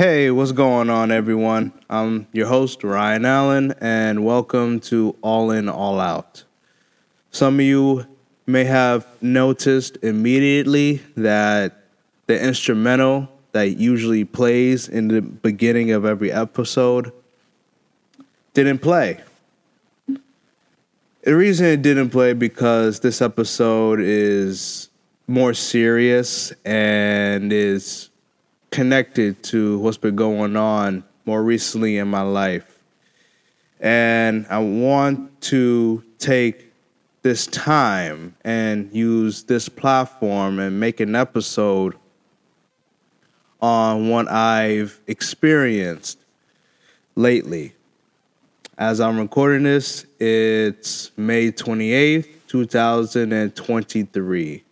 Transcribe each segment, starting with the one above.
Hey, what's going on, everyone? I'm your host, Ryan Allen, and welcome to All In, All Out. Some of you may have noticed immediately that the instrumental that usually plays in the beginning of every episode didn't play. The reason it didn't play because this episode is more serious and is connected to what's been going on more recently in my life. And I want to take this time and use this platform and make an episode on what I've experienced lately. As I'm recording this, it's May 28th, 2023.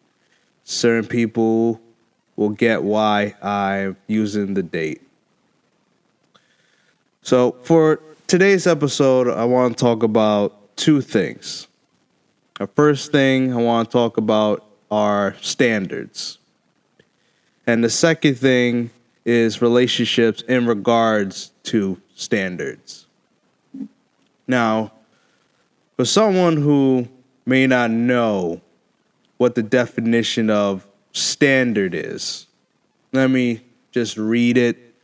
Certain people will get why I'm using the date. So, for today's episode, I want to talk about two things. The first thing I want to talk about are standards. And the second thing is relationships in regards to standards. Now, for someone who may not know what the definition of standard is, let me just read it.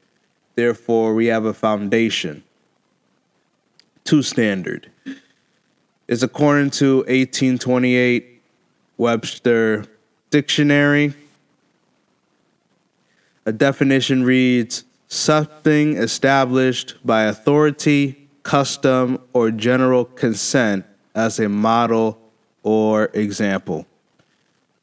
Therefore, we have a foundation. Two standard is according to 1828 Webster Dictionary. A definition reads something established by authority, custom, or general consent as a model or example.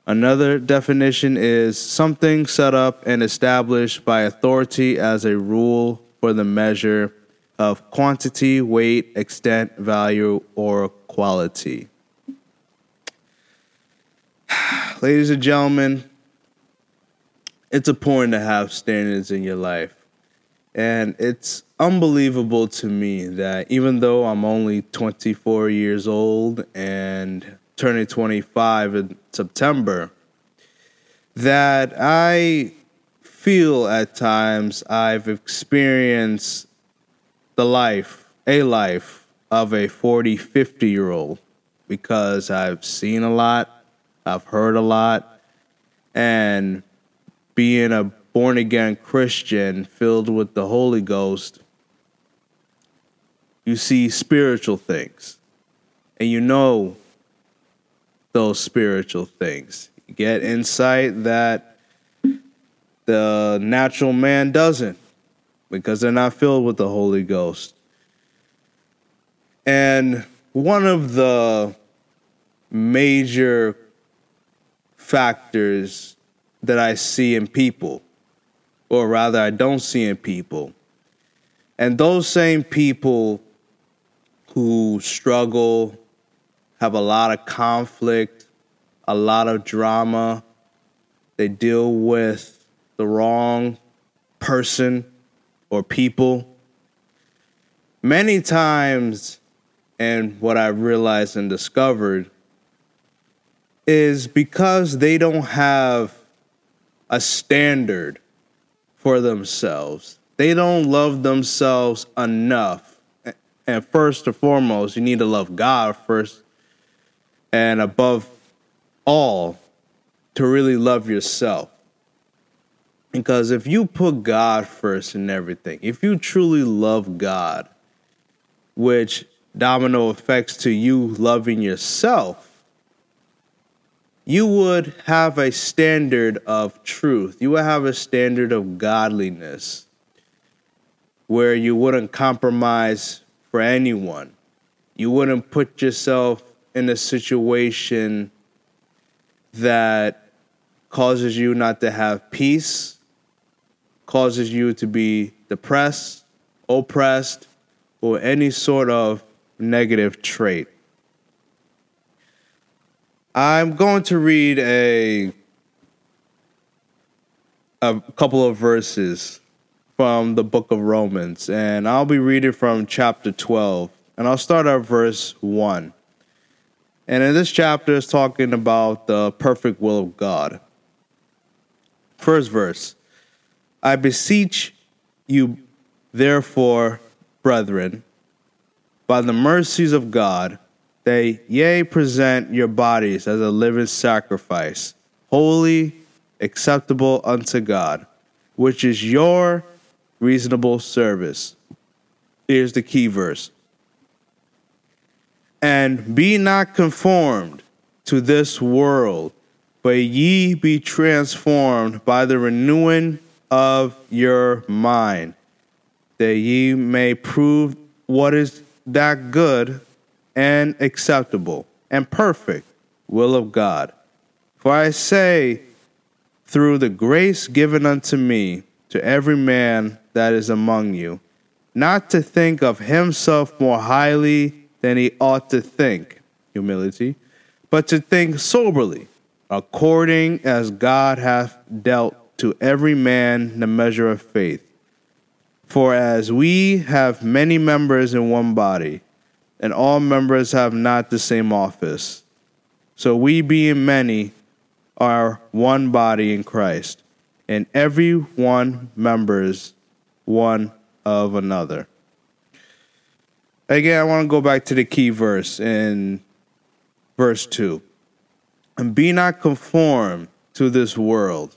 Another definition is something set up and established by authority as a rule for the measure of quantity, weight, extent, value, or quality. Ladies and gentlemen, it's important to have standards in your life. And it's unbelievable to me that even though I'm only 24 years old and turning 25 in September, that I feel at times I've experienced the life, a life of a 40, 50 year old because I've seen a lot, I've heard a lot, and being a born again Christian filled with the Holy Ghost, you see spiritual things. And you know those spiritual things. Get insight that the natural man doesn't because they're not filled with the Holy Ghost. And one of the major factors that I see in people, or rather, I don't see in people, and those same people who struggle, have a lot of conflict, a lot of drama, they deal with the wrong person or people. Many times, and what I've realized and discovered is because they don't have a standard for themselves. They don't love themselves enough. And first and foremost, you need to love God first and above all to really love yourself. Because if you put God first in everything, if you truly love God, which domino effects to you loving yourself, you would have a standard of truth. You would have a standard of godliness where you wouldn't compromise for anyone. You wouldn't put yourself in a situation that causes you not to have peace, causes you to be depressed, oppressed, or any sort of negative trait. I'm going to read a a couple of verses from the book of Romans, and I'll be reading from chapter 12, and I'll start at verse 1. And in this chapter, it's talking about the perfect will of God. First verse I beseech you, therefore, brethren, by the mercies of God, that ye present your bodies as a living sacrifice, holy, acceptable unto God, which is your reasonable service. Here's the key verse. And be not conformed to this world, but ye be transformed by the renewing of your mind, that ye may prove what is that good and acceptable and perfect will of God. For I say, through the grace given unto me, to every man that is among you, not to think of himself more highly than he ought to think, humility, but to think soberly, according as God hath dealt to every man the measure of faith. For as we have many members in one body, and all members have not the same office, so we, being many, are one body in Christ, and every one members one of another. Again, I want to go back to the key verse in verse 2. And be not conformed to this world.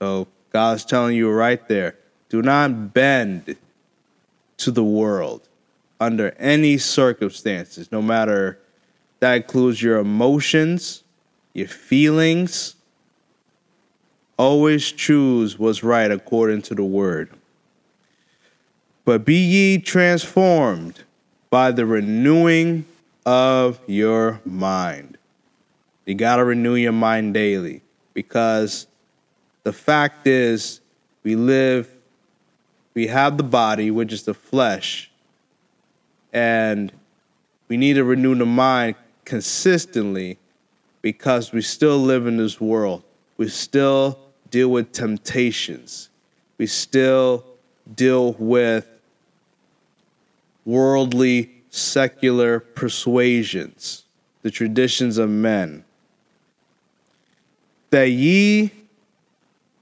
So God's telling you right there do not bend to the world under any circumstances, no matter that includes your emotions, your feelings. Always choose what's right according to the word. But be ye transformed by the renewing of your mind. You got to renew your mind daily because the fact is, we live, we have the body, which is the flesh, and we need to renew the mind consistently because we still live in this world. We still deal with temptations. We still deal with worldly, secular persuasions, the traditions of men. That ye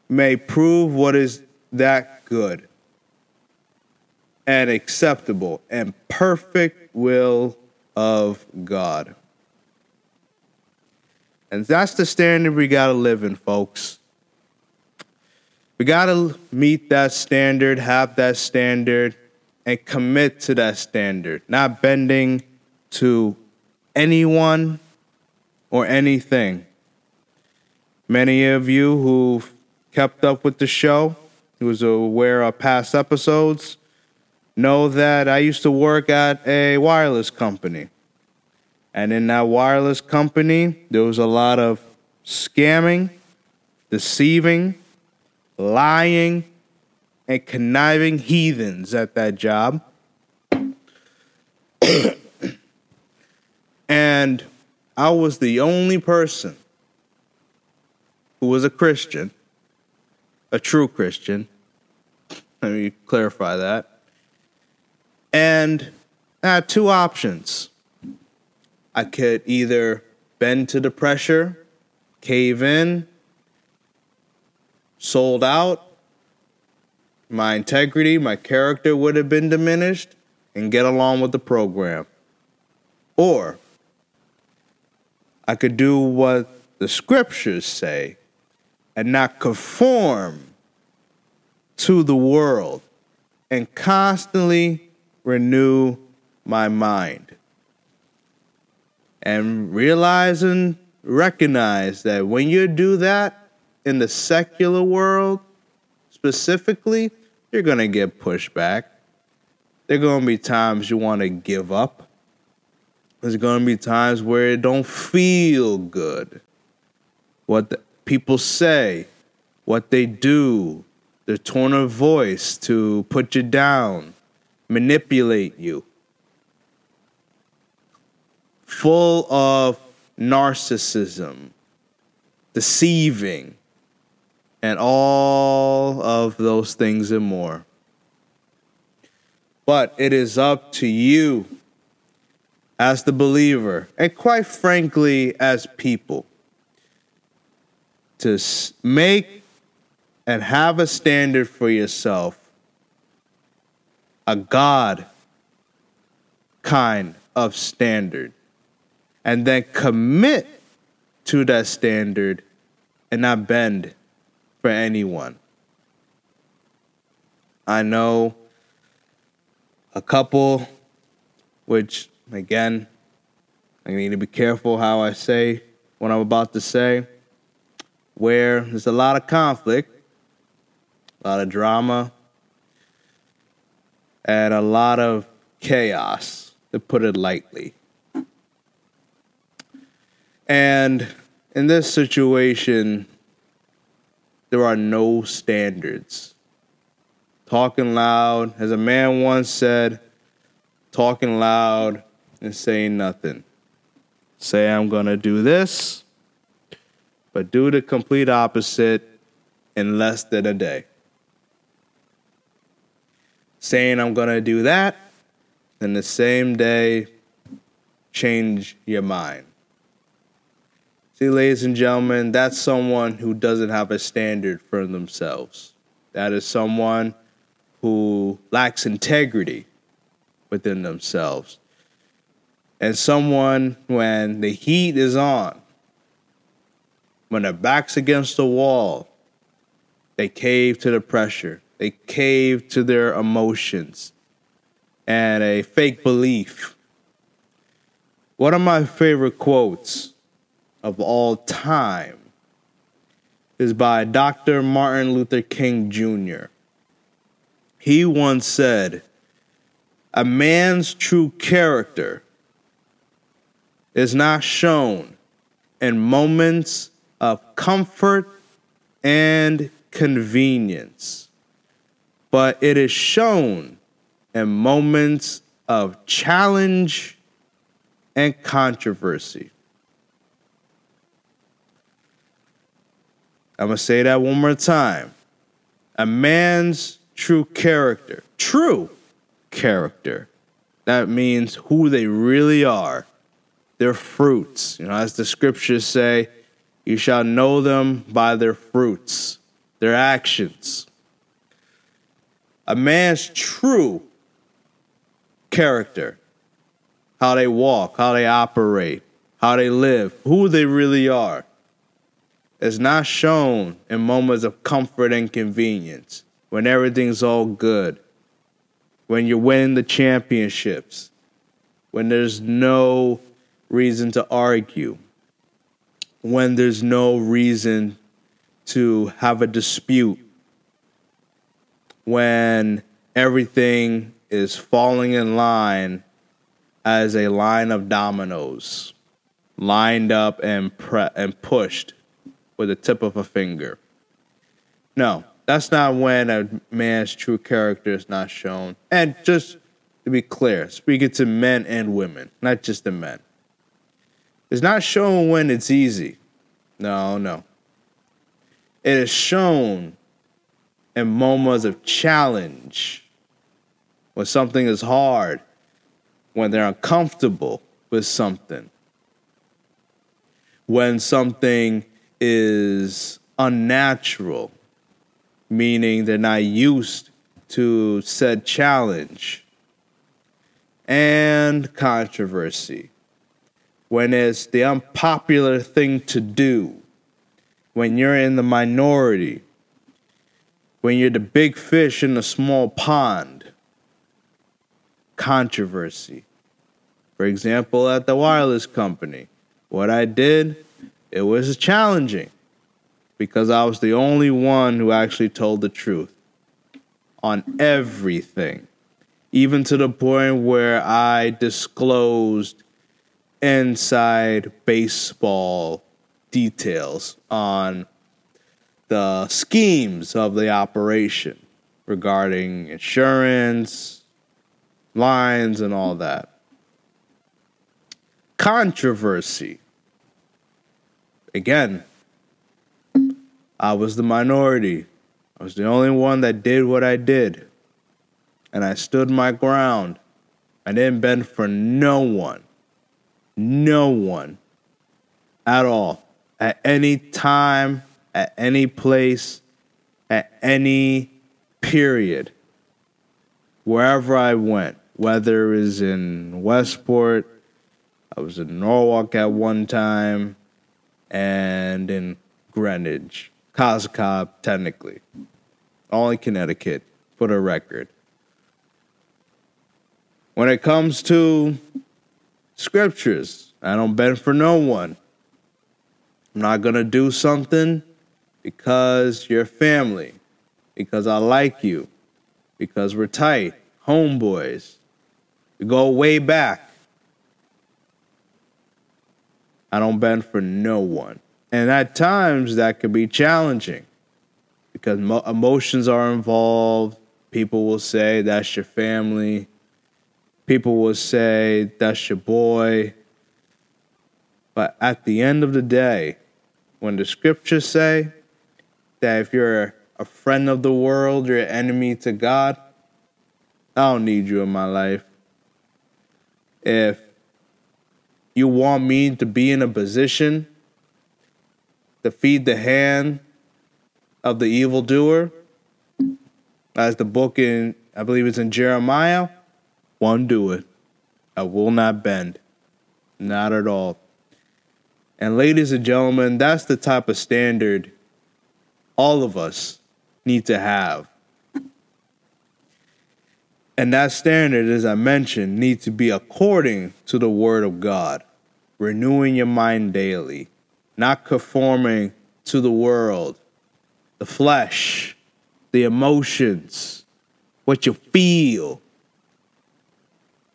may prove what is that good and acceptable and perfect will of God. And that's the standard we got to live in, folks. We got to meet that standard, have that standard, and commit to that standard, not bending to anyone or anything. Many of you who've kept up with the show, who's aware of past episodes, know that I used to work at a wireless company. And in that wireless company, there was a lot of scamming, deceiving, lying, and conniving heathens at that job. and I was the only person who was a Christian, a true Christian. Let me clarify that. And I had two options. I could either bend to the pressure, cave in, sold out, my integrity, my character would have been diminished, and get along with the program. Or I could do what the scriptures say and not conform to the world and constantly renew my mind. And realize and recognize that when you do that in the secular world, specifically, you're going to get pushback. There are going to be times you want to give up. There's going to be times where it don't feel good. What people say, what they do, their tone of voice to put you down, manipulate you. Full of narcissism, deceiving, and all of those things and more. But it is up to you as the believer, and quite frankly, as people, to make and have a standard for yourself a God kind of standard, and then commit to that standard and not bend for anyone. I know a couple, which again, I need to be careful how I say what I'm about to say, where there's a lot of conflict, a lot of drama, and a lot of chaos, to put it lightly. And in this situation, there are no standards. Talking loud, as a man once said, talking loud and saying nothing. Say, I'm going to do this, but do the complete opposite in less than a day. Saying, I'm going to do that, and the same day, change your mind. See, ladies and gentlemen, that's someone who doesn't have a standard for themselves. That is someone who lacks integrity within themselves. And someone, when the heat is on, when their back's against the wall, they cave to the pressure, they cave to their emotions and a fake belief. One of my favorite quotes of all time is by Dr. Martin Luther King Jr. He once said, A man's true character is not shown in moments of comfort and convenience, but it is shown in moments of challenge and controversy. I'm going to say that one more time. A man's true character, true character, that means who they really are, their fruits. You know, as the scriptures say, you shall know them by their fruits, their actions. A man's true character, how they walk, how they operate, how they live, who they really are is not shown in moments of comfort and convenience, when everything's all good, when you're winning the championships, when there's no reason to argue, when there's no reason to have a dispute, when everything is falling in line as a line of dominoes lined up and pre- and pushed with the tip of a finger. No, that's not when a man's true character is not shown. And just to be clear, speaking to men and women, not just the men. It's not shown when it's easy. No, no. It is shown in moments of challenge, when something is hard, when they're uncomfortable with something, when something is unnatural, meaning they're not used to said challenge, and controversy, when it's the unpopular thing to do, when you're in the minority, when you're the big fish in the small pond, controversy. For example, at the wireless company, what I did it was challenging because I was the only one who actually told the truth on everything, even to the point where I disclosed inside baseball details on the schemes of the operation regarding insurance, lines, and all that. Controversy again, I was the minority. I was the only one that did what I did. And I stood my ground. I didn't bend for no one. No one at all. At any time, at any place, at any period. wherever I went, whether it was in Westport, I was in Norwalk at one time, and in Greenwich, Cos Cob, technically. Only Connecticut, for the record. When it comes to scriptures, I don't bend for no one. I'm not going to do something because you're family, because I like you, because we're tight, homeboys. We go way back. I don't bend for no one. And at times that can be challenging because mo- emotions are involved. People will say that's your family. People will say that's your boy. But at the end of the day, when the scriptures say that if you're a friend of the world, you're an enemy to God, I don't need you in my life. If you want me to be in a position to feed the hand of the evildoer, as the book in, I believe it's in Jeremiah, won't do it. I will not bend. Not at all. And ladies and gentlemen, that's the type of standard all of us need to have. And that standard, as I mentioned, needs to be according to the Word of God, renewing your mind daily, not conforming to the world, the flesh, the emotions, what you feel.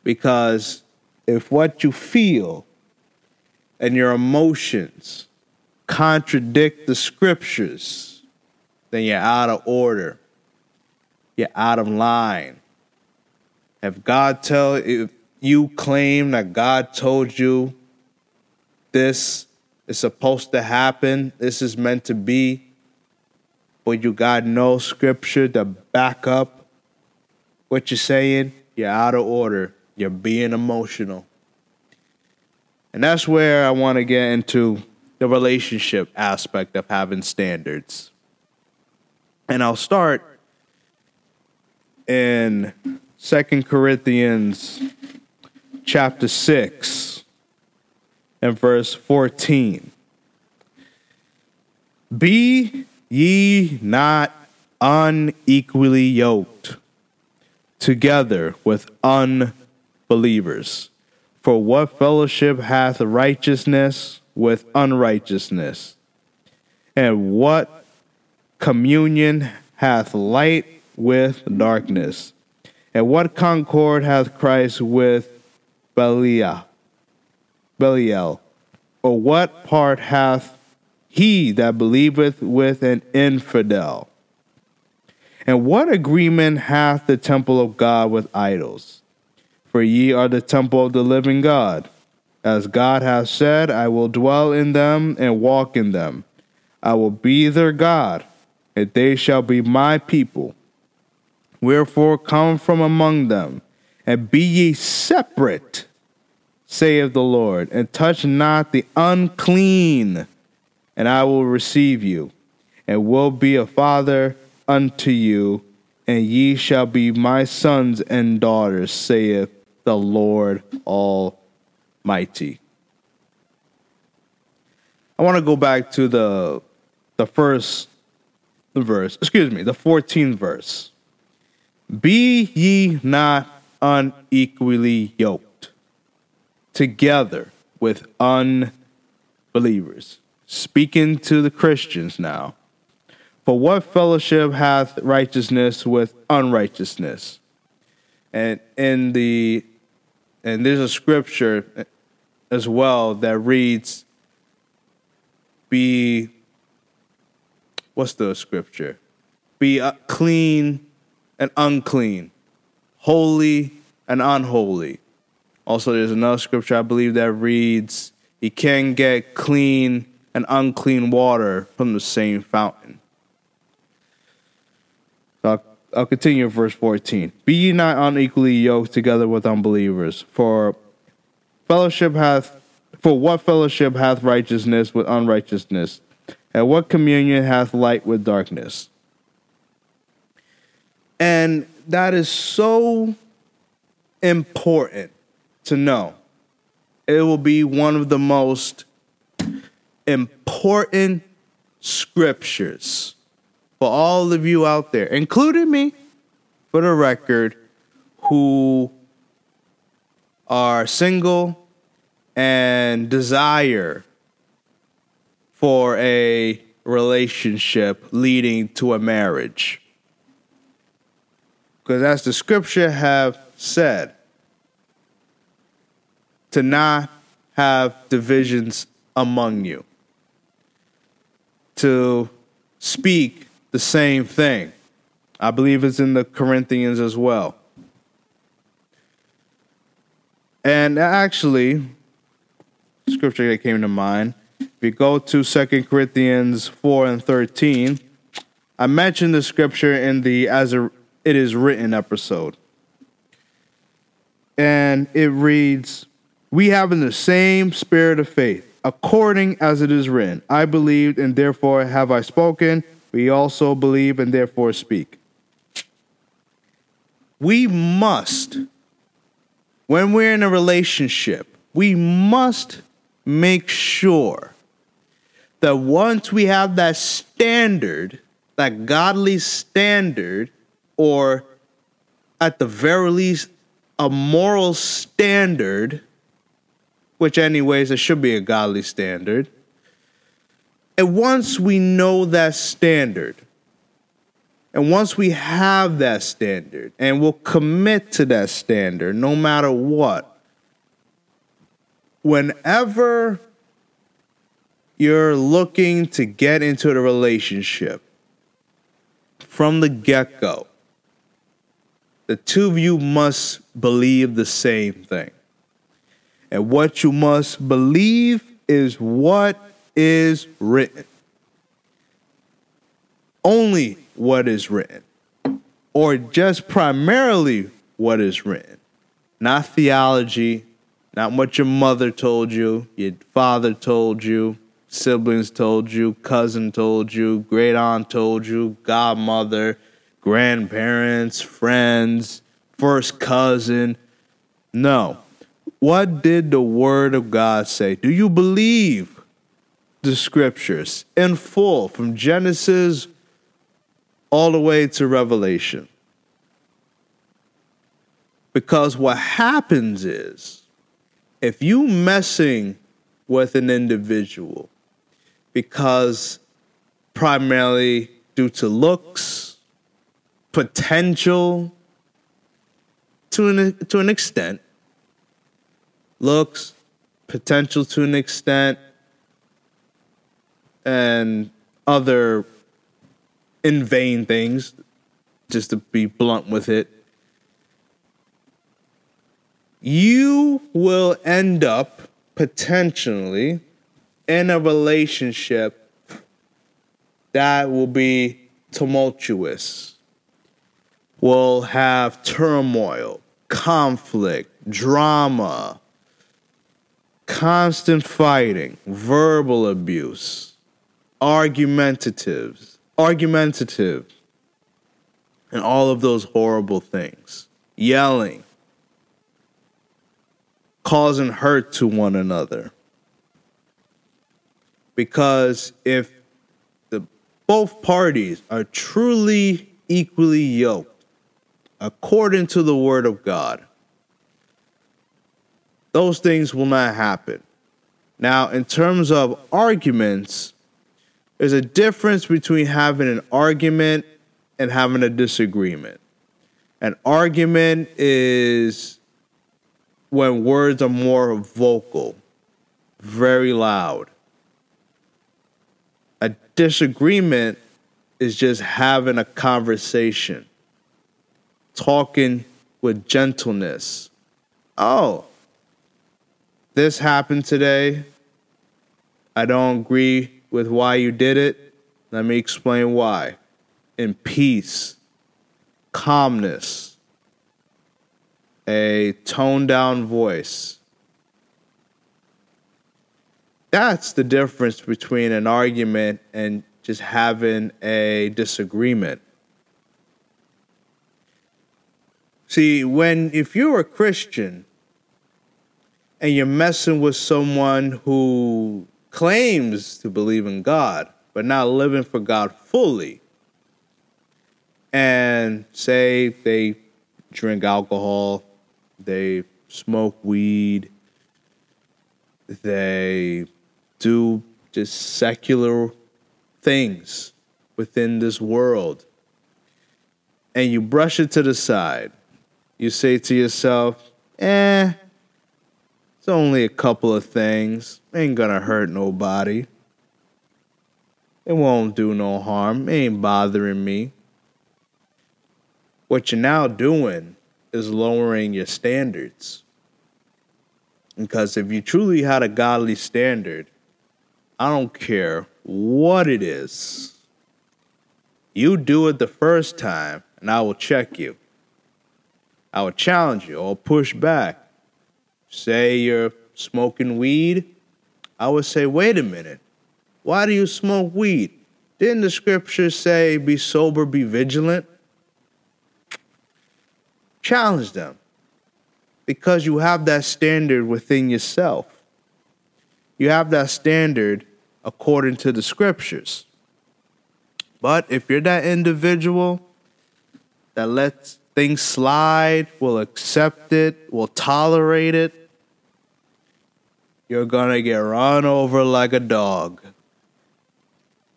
Because if what you feel and your emotions contradict the scriptures, then you're out of order. You're out of line. If God tell if you claim that God told you this is supposed to happen, this is meant to be, but you got no scripture to back up what you're saying, you're out of order. You're being emotional. And that's where I want to get into the relationship aspect of having standards. And I'll start in Second Corinthians chapter 6 and verse 14. Be ye not unequally yoked together with unbelievers. For what fellowship hath righteousness with unrighteousness? And what communion hath light with darkness? And what concord hath Christ with Belial? Belial? Or what part hath he that believeth with an infidel? And what agreement hath the temple of God with idols? For ye are the temple of the living God. As God hath said, I will dwell in them and walk in them. I will be their God, and they shall be my people. Wherefore come from among them, and be ye separate, saith the Lord, and touch not the unclean, and I will receive you, and will be a father unto you, and ye shall be my sons and daughters, saith the Lord Almighty. I want to go back to the the first verse, excuse me, the 14th verse. Be ye not unequally yoked together with unbelievers. Speaking to the Christians now. For what fellowship hath righteousness with unrighteousness? And in the and there's a scripture as well that reads, "Be what's the scripture? Be clean and unclean, holy and unholy." Also, there's another scripture I believe that reads, "You can get clean and unclean water from the same fountain." I'll continue verse 14. Be ye not unequally yoked together with unbelievers, for fellowship hath for what fellowship hath righteousness with unrighteousness? And what communion hath light with darkness? And that is so important to know. It will be one of the most important scriptures for all of you out there, including me, for the record, who are single and desire for a relationship leading to a marriage. Because as the scripture have said, to not have divisions among you, to speak the same thing. I believe it's in the Corinthians as well. And actually, scripture that came to mind, if you go to Second Corinthians 4 and 13, I mentioned the scripture in the As a, It Is Written episode. And it reads, We have in the same spirit of faith, according as it is written, I believed and therefore have I spoken. We also believe and therefore speak. We must when we're in a relationship, we must make sure that once we have that standard, that godly standard, or at the very least, a moral standard, which, anyways, it should be a godly standard. And once we know that standard, and once we have that standard and we'll commit to that standard no matter what, whenever you're looking to get into the relationship from the get go, the two of you must believe the same thing. And what you must believe is what is written. Only what is written, or just primarily what is written, not theology, not what your mother told you, your father told you, siblings told you, cousin told you, great aunt told you, godmother, grandparents, friends, first cousin. No. What did the Word of God say? Do you believe the scriptures in full from Genesis all the way to Revelation. Because what happens is, if you messing with an individual because primarily due to looks, potential, to an, to an extent, looks, potential to an extent, and other in vain things, just to be blunt with it, you will end up potentially in a relationship that will be tumultuous, will have turmoil, conflict, drama, constant fighting, verbal abuse, argumentatives argumentative, and all of those horrible things, yelling, causing hurt to one another. Because if the both parties are truly equally yoked according to the word of God, those things will not happen. Now, in terms of arguments, there's a difference between having an argument and having a disagreement. An argument is when words are more vocal, very loud. A disagreement is just having a conversation, talking with gentleness. Oh, this happened today. I don't agree with why you did it, let me explain why. In peace, calmness, a toned down voice. That's the difference between an argument and just having a disagreement. See, when if you're a Christian and you're messing with someone who claims to believe in God, but not living for God fully, and say they drink alcohol, they smoke weed, they do just secular things within this world, and you brush it to the side. You say to yourself, eh, it's only a couple of things. Ain't gonna hurt nobody. It won't do no harm. It ain't bothering me. What you're now doing is lowering your standards. Because if you truly had a godly standard, I don't care what it is. You do it the first time, and I will check you. I will challenge you or push back. Say you're smoking weed, I would say, wait a minute. Why do you smoke weed? Didn't the scripture say, be sober, be vigilant? Challenge them because you have that standard within yourself. You have that standard according to the scriptures. But if you're that individual that lets things slide, we'll accept it, we'll tolerate it, you're gonna get run over like a dog.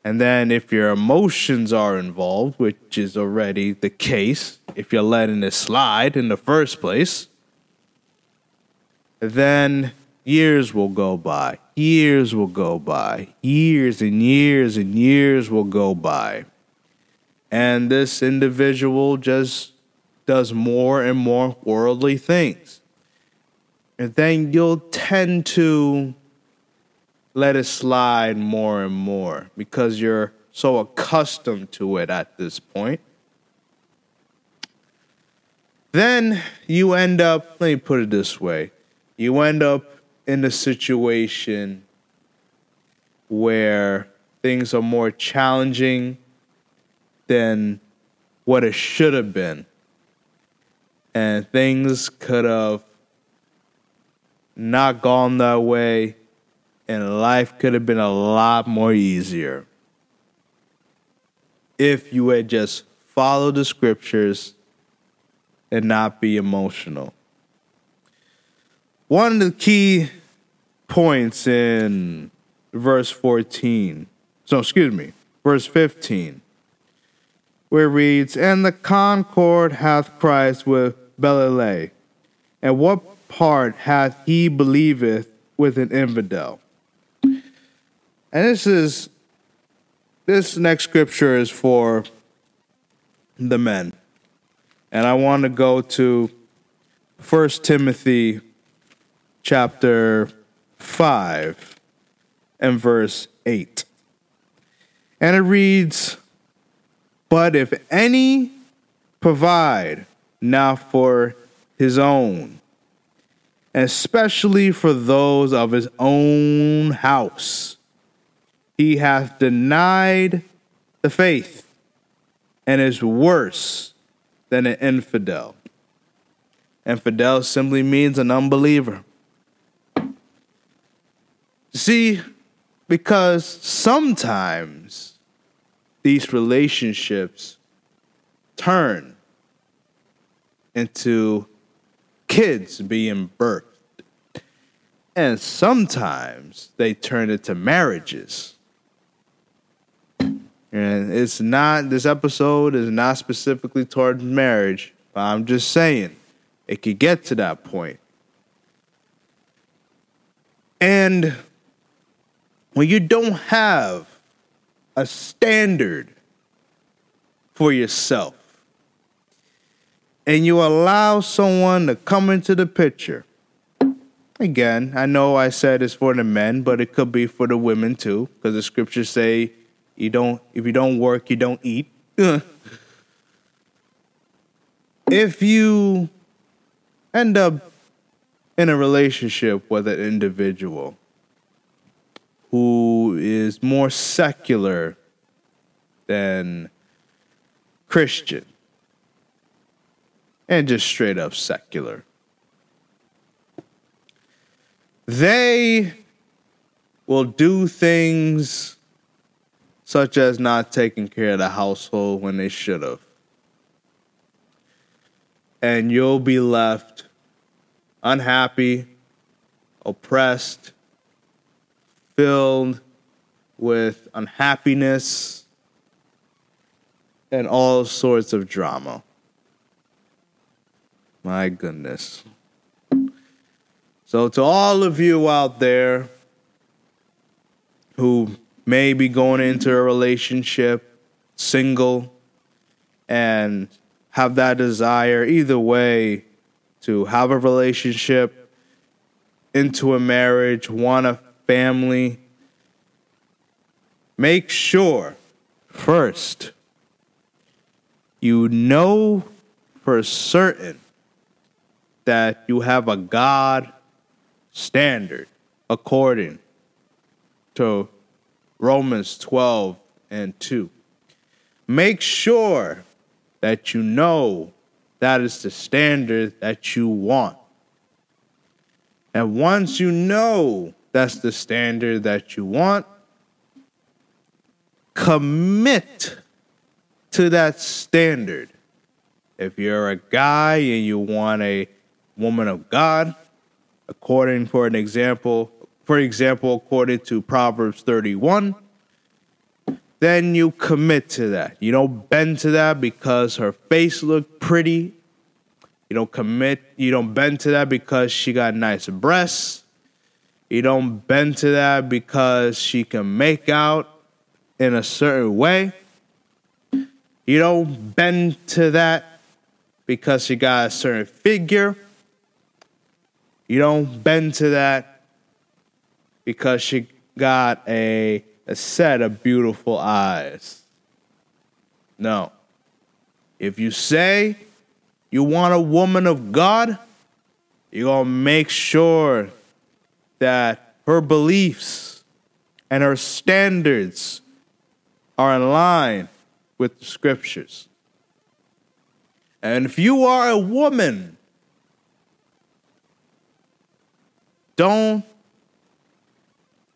And then if your emotions are involved, which is already the case, if you're letting it slide in the first place, then years will go by. Years will go by. Years and years and years will go by. And this individual just does more and more worldly things. And then you'll tend to let it slide more and more because you're so accustomed to it at this point. Then you end up, let me put it this way you end up in a situation where things are more challenging than what it should have been. And things could have not gone that way, and life could have been a lot more easier. If you had just followed the scriptures and not be emotional. One of the key points in verse 14, so excuse me, verse 15, where it reads, And the concord hath Christ with Belial, and what part hath he believeth with an infidel? And this is this next scripture is for the men. And I want to go to First Timothy chapter 5 and verse 8. And it reads, But if any provide now for his own, especially for those of his own house, he hath denied the faith and is worse than an infidel. Infidel simply means an unbeliever. See, because sometimes these relationships turn into kids being birthed. And sometimes they turn into marriages. And it's not, this episode is not specifically toward marriage, but I'm just saying it could get to that point. And when you don't have a standard for yourself. And you allow someone to come into the picture. Again i know i said it's for the men but it could be for the women too because the scriptures say you don't if you don't work you don't eat. If you end up in a relationship with an individual who is more secular than Christian. and just straight up secular. They will do things such as not taking care of the household when they should have. And you'll be left unhappy, oppressed, filled with unhappiness and all sorts of drama. My goodness. So, to all of you out there who may be going into a relationship single and have that desire, either way, to have a relationship, into a marriage, want a family, make sure first you know for certain that you have a God standard according to Romans 12 and 2. Make sure that you know that is the standard that you want. And once you know that's the standard that you want, commit to that standard. If you're a guy and you want a woman of God, according for an example, for example, according to Proverbs 31, then you commit to that. You don't bend to that because her face looked pretty. You don't commit, you don't bend to that because she got nice breasts. You don't bend to that because she can make out in a certain way. You don't bend to that because she got a certain figure. You don't bend to that because she got a, a set of beautiful eyes. No. If you say you want a woman of God, you're going to make sure that her beliefs and her standards are in line with the scriptures. And if you are a woman, don't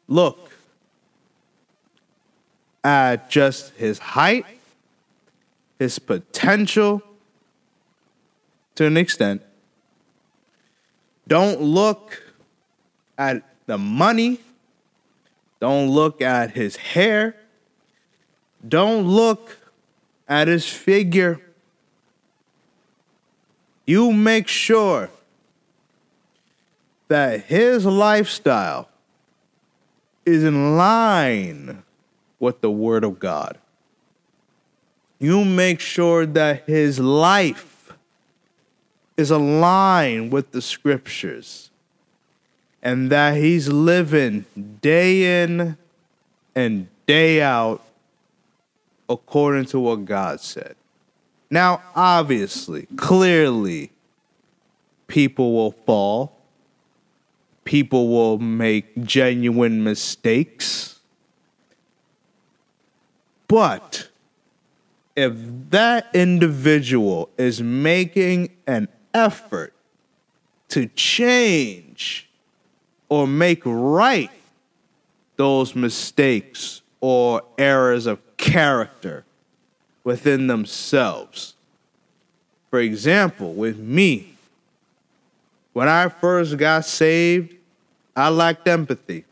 look at just his height, his potential to an extent. Don't look at the money. Don't look at his hair. Don't look at his figure. You make sure that his lifestyle is in line with the Word of God. You make sure that his life is aligned with the Scriptures and that he's living day in and day out according to what God said. Now, obviously, clearly, people will fall, people will make genuine mistakes. But if that individual is making an effort to change or make right those mistakes or errors of character within themselves. For example, with me, when I first got saved, I lacked empathy.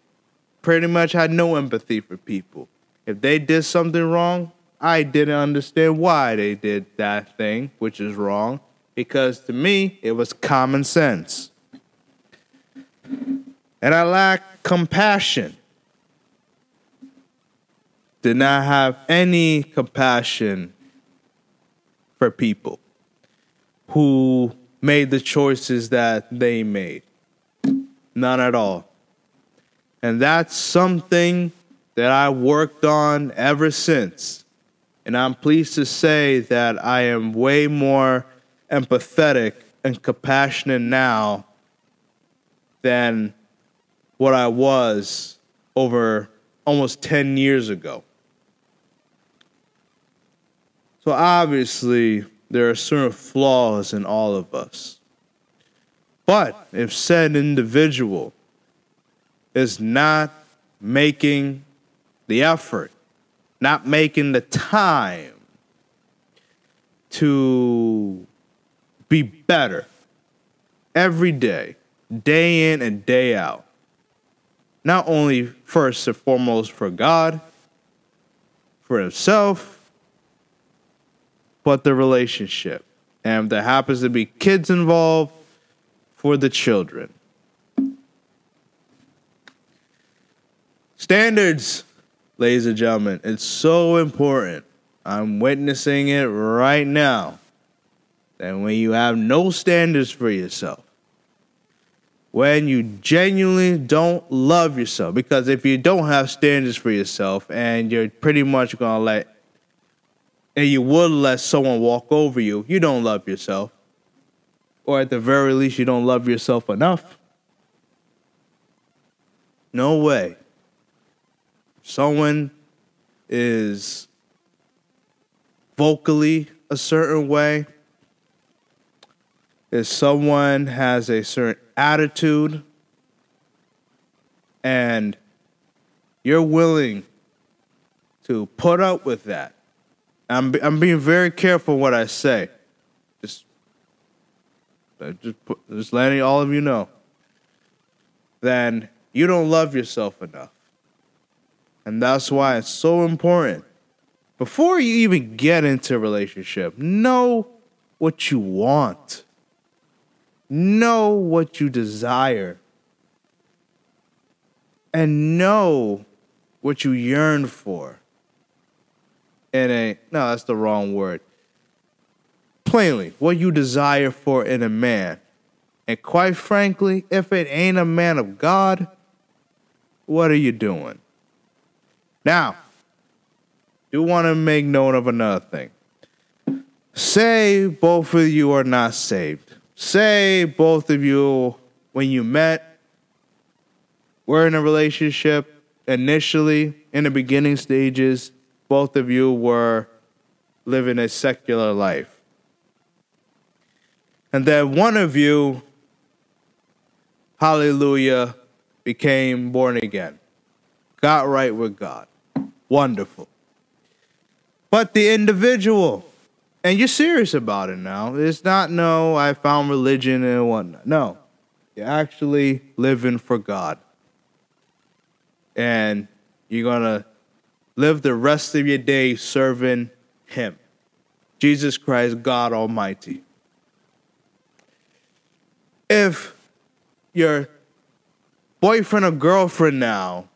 Pretty much had no empathy for people. If they did something wrong, I didn't understand why they did that thing, which is wrong, because to me, it was common sense. And I lacked compassion did not have any compassion for people who made the choices that they made. None at all. And that's something that I worked on ever since. And I'm pleased to say that I am way more empathetic and compassionate now than what I was over almost 10 years ago. So obviously, there are certain flaws in all of us. But if said individual is not making the effort, not making the time to be better every day, day in and day out, not only first and foremost for God, for himself, but the relationship. And if there happens to be kids involved, for the children. Standards, ladies and gentlemen, it's so important. I'm witnessing it right now. And when you have no standards for yourself, when you genuinely don't love yourself, because if you don't have standards for yourself and you're pretty much gonna let, and you would let someone walk over you, you don't love yourself. Or at the very least, you don't love yourself enough. No way. Someone is vocally a certain way, if someone has a certain attitude and you're willing to put up with that. I'm, I'm being very careful what I say. Just, uh, just, put, just letting all of you know. Then you don't love yourself enough. And that's why it's so important. Before you even get into a relationship, know what you want. Know what you desire. And know what you yearn for. In a, no, that's the wrong word. Plainly, what you desire for in a man. And quite frankly, if it ain't a man of God, what are you doing? Now, do want to make note of another thing. Say both of you are not saved say both of you, when you met, were in a relationship initially, in the beginning stages, both of you were living a secular life. And then one of you, hallelujah, became born again, got right with God. Wonderful. But the individual, and you're serious about it now. It's not no, I found religion and whatnot. No, you're actually living for God, and you're gonna live the rest of your day serving Him, Jesus Christ, God Almighty. If your boyfriend or girlfriend now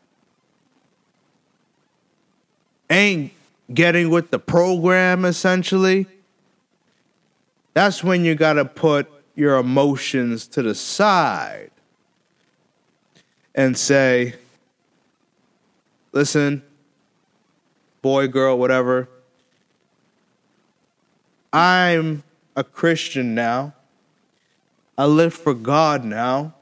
ain't getting with the program essentially that's when you got to put your emotions to the side and say, listen, boy, girl, whatever, I'm a Christian now. I live for God now.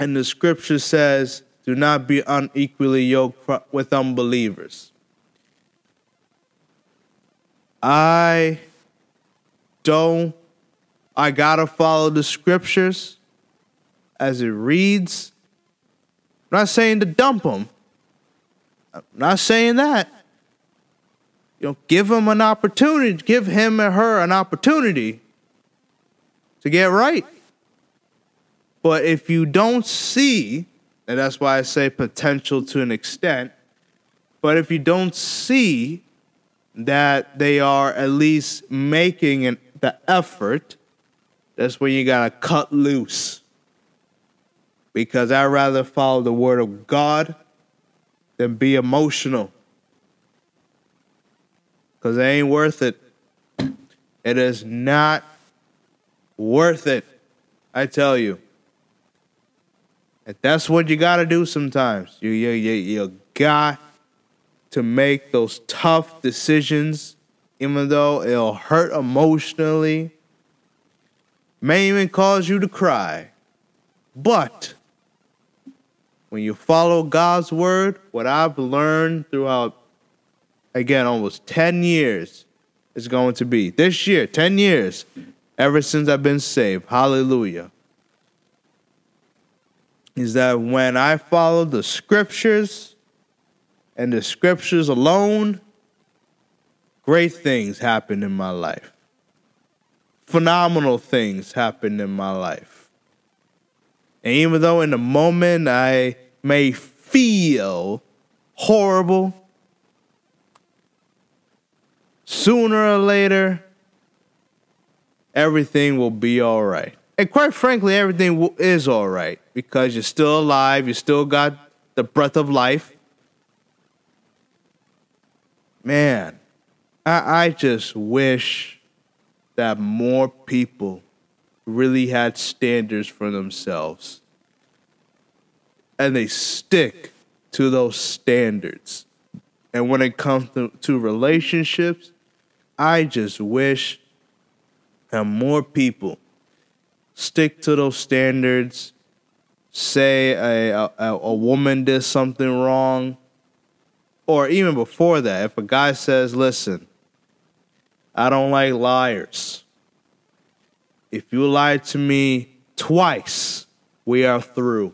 And the scripture says, do not be unequally yoked with unbelievers. I don't I gotta follow the scriptures as it reads? I'm not saying to dump them. I'm not saying that. You know, give him an opportunity, give him or her an opportunity to get right. But if you don't see, and that's why I say potential to an extent, but if you don't see that they are at least making an the effort, that's where you got to cut loose. Because I'd rather follow the word of God than be emotional. Because it ain't worth it. It is not worth it. I tell you. And that's what you got to do sometimes. You, you, you, you got to make those tough decisions even though it'll hurt emotionally, may even cause you to cry. But when you follow God's word, what I've learned throughout, again, almost 10 years, is going to be. This year, 10 years, ever since I've been saved. Hallelujah. Is that when I follow the scriptures and the scriptures alone, great things happen in my life. Phenomenal things happen in my life. And even though in the moment I may feel horrible, sooner or later, everything will be all right. And quite frankly, everything is all right because you're still alive, you still got the breath of life. Man, I, I just wish that more people really had standards for themselves and they stick to those standards. And when it comes to, to relationships, I just wish that more people stick to those standards. Say a, a, a woman did something wrong, or even before that, if a guy says, Listen, I don't like liars. If you lied to me twice, we are through.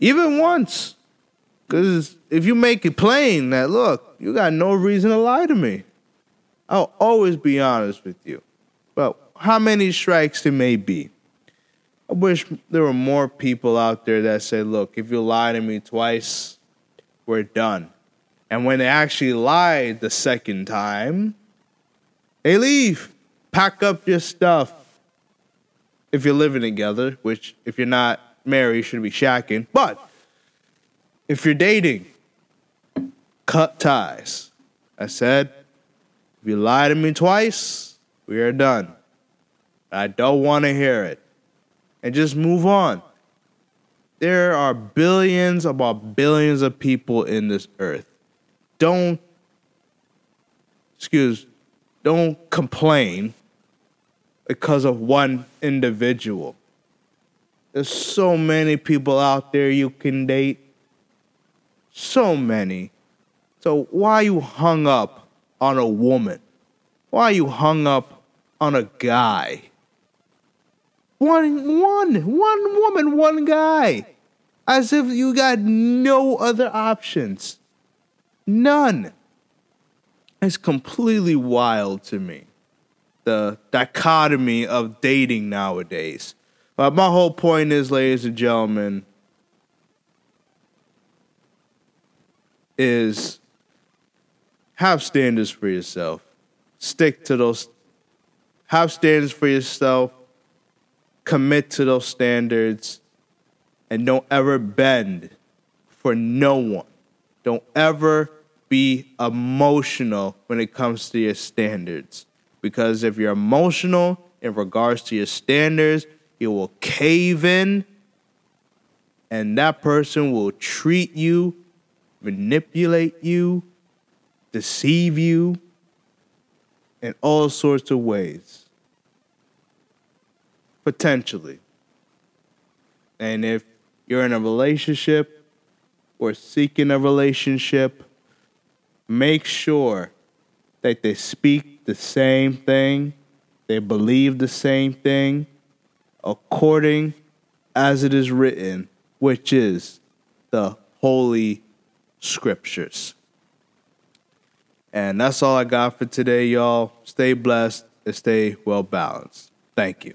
Even once. Because if you make it plain that, look, you got no reason to lie to me, I'll always be honest with you. But how many strikes it may be. I wish there were more people out there that say, look, if you lie to me twice, we're done. And when they actually lie the second time, they leave. Pack up your stuff. If you're living together, which if you're not married, you should be shacking. But if you're dating, cut ties. I said, if you lie to me twice, we are done. I don't want to hear it. And just move on. There are billions about billions of people in this earth. Don't excuse don't complain because of one individual. There's so many people out there you can date. So many. So why you hung up on a woman? Why you hung up on a guy? One, one, one woman, one guy. As if you got no other options. None. It's completely wild to me. The dichotomy of dating nowadays. But my whole point is, ladies and gentlemen, is have standards for yourself. Stick to those. Have standards for yourself commit to those standards and don't ever bend for no one. Don't ever be emotional when it comes to your standards. Because if you're emotional in regards to your standards, you will cave in and that person will treat you, manipulate you, deceive you in all sorts of ways potentially. And if you're in a relationship or seeking a relationship, make sure that they speak the same thing, they believe the same thing, according as it is written, which is the Holy Scriptures. And that's all I got for today, y'all. Stay blessed and stay well balanced. Thank you.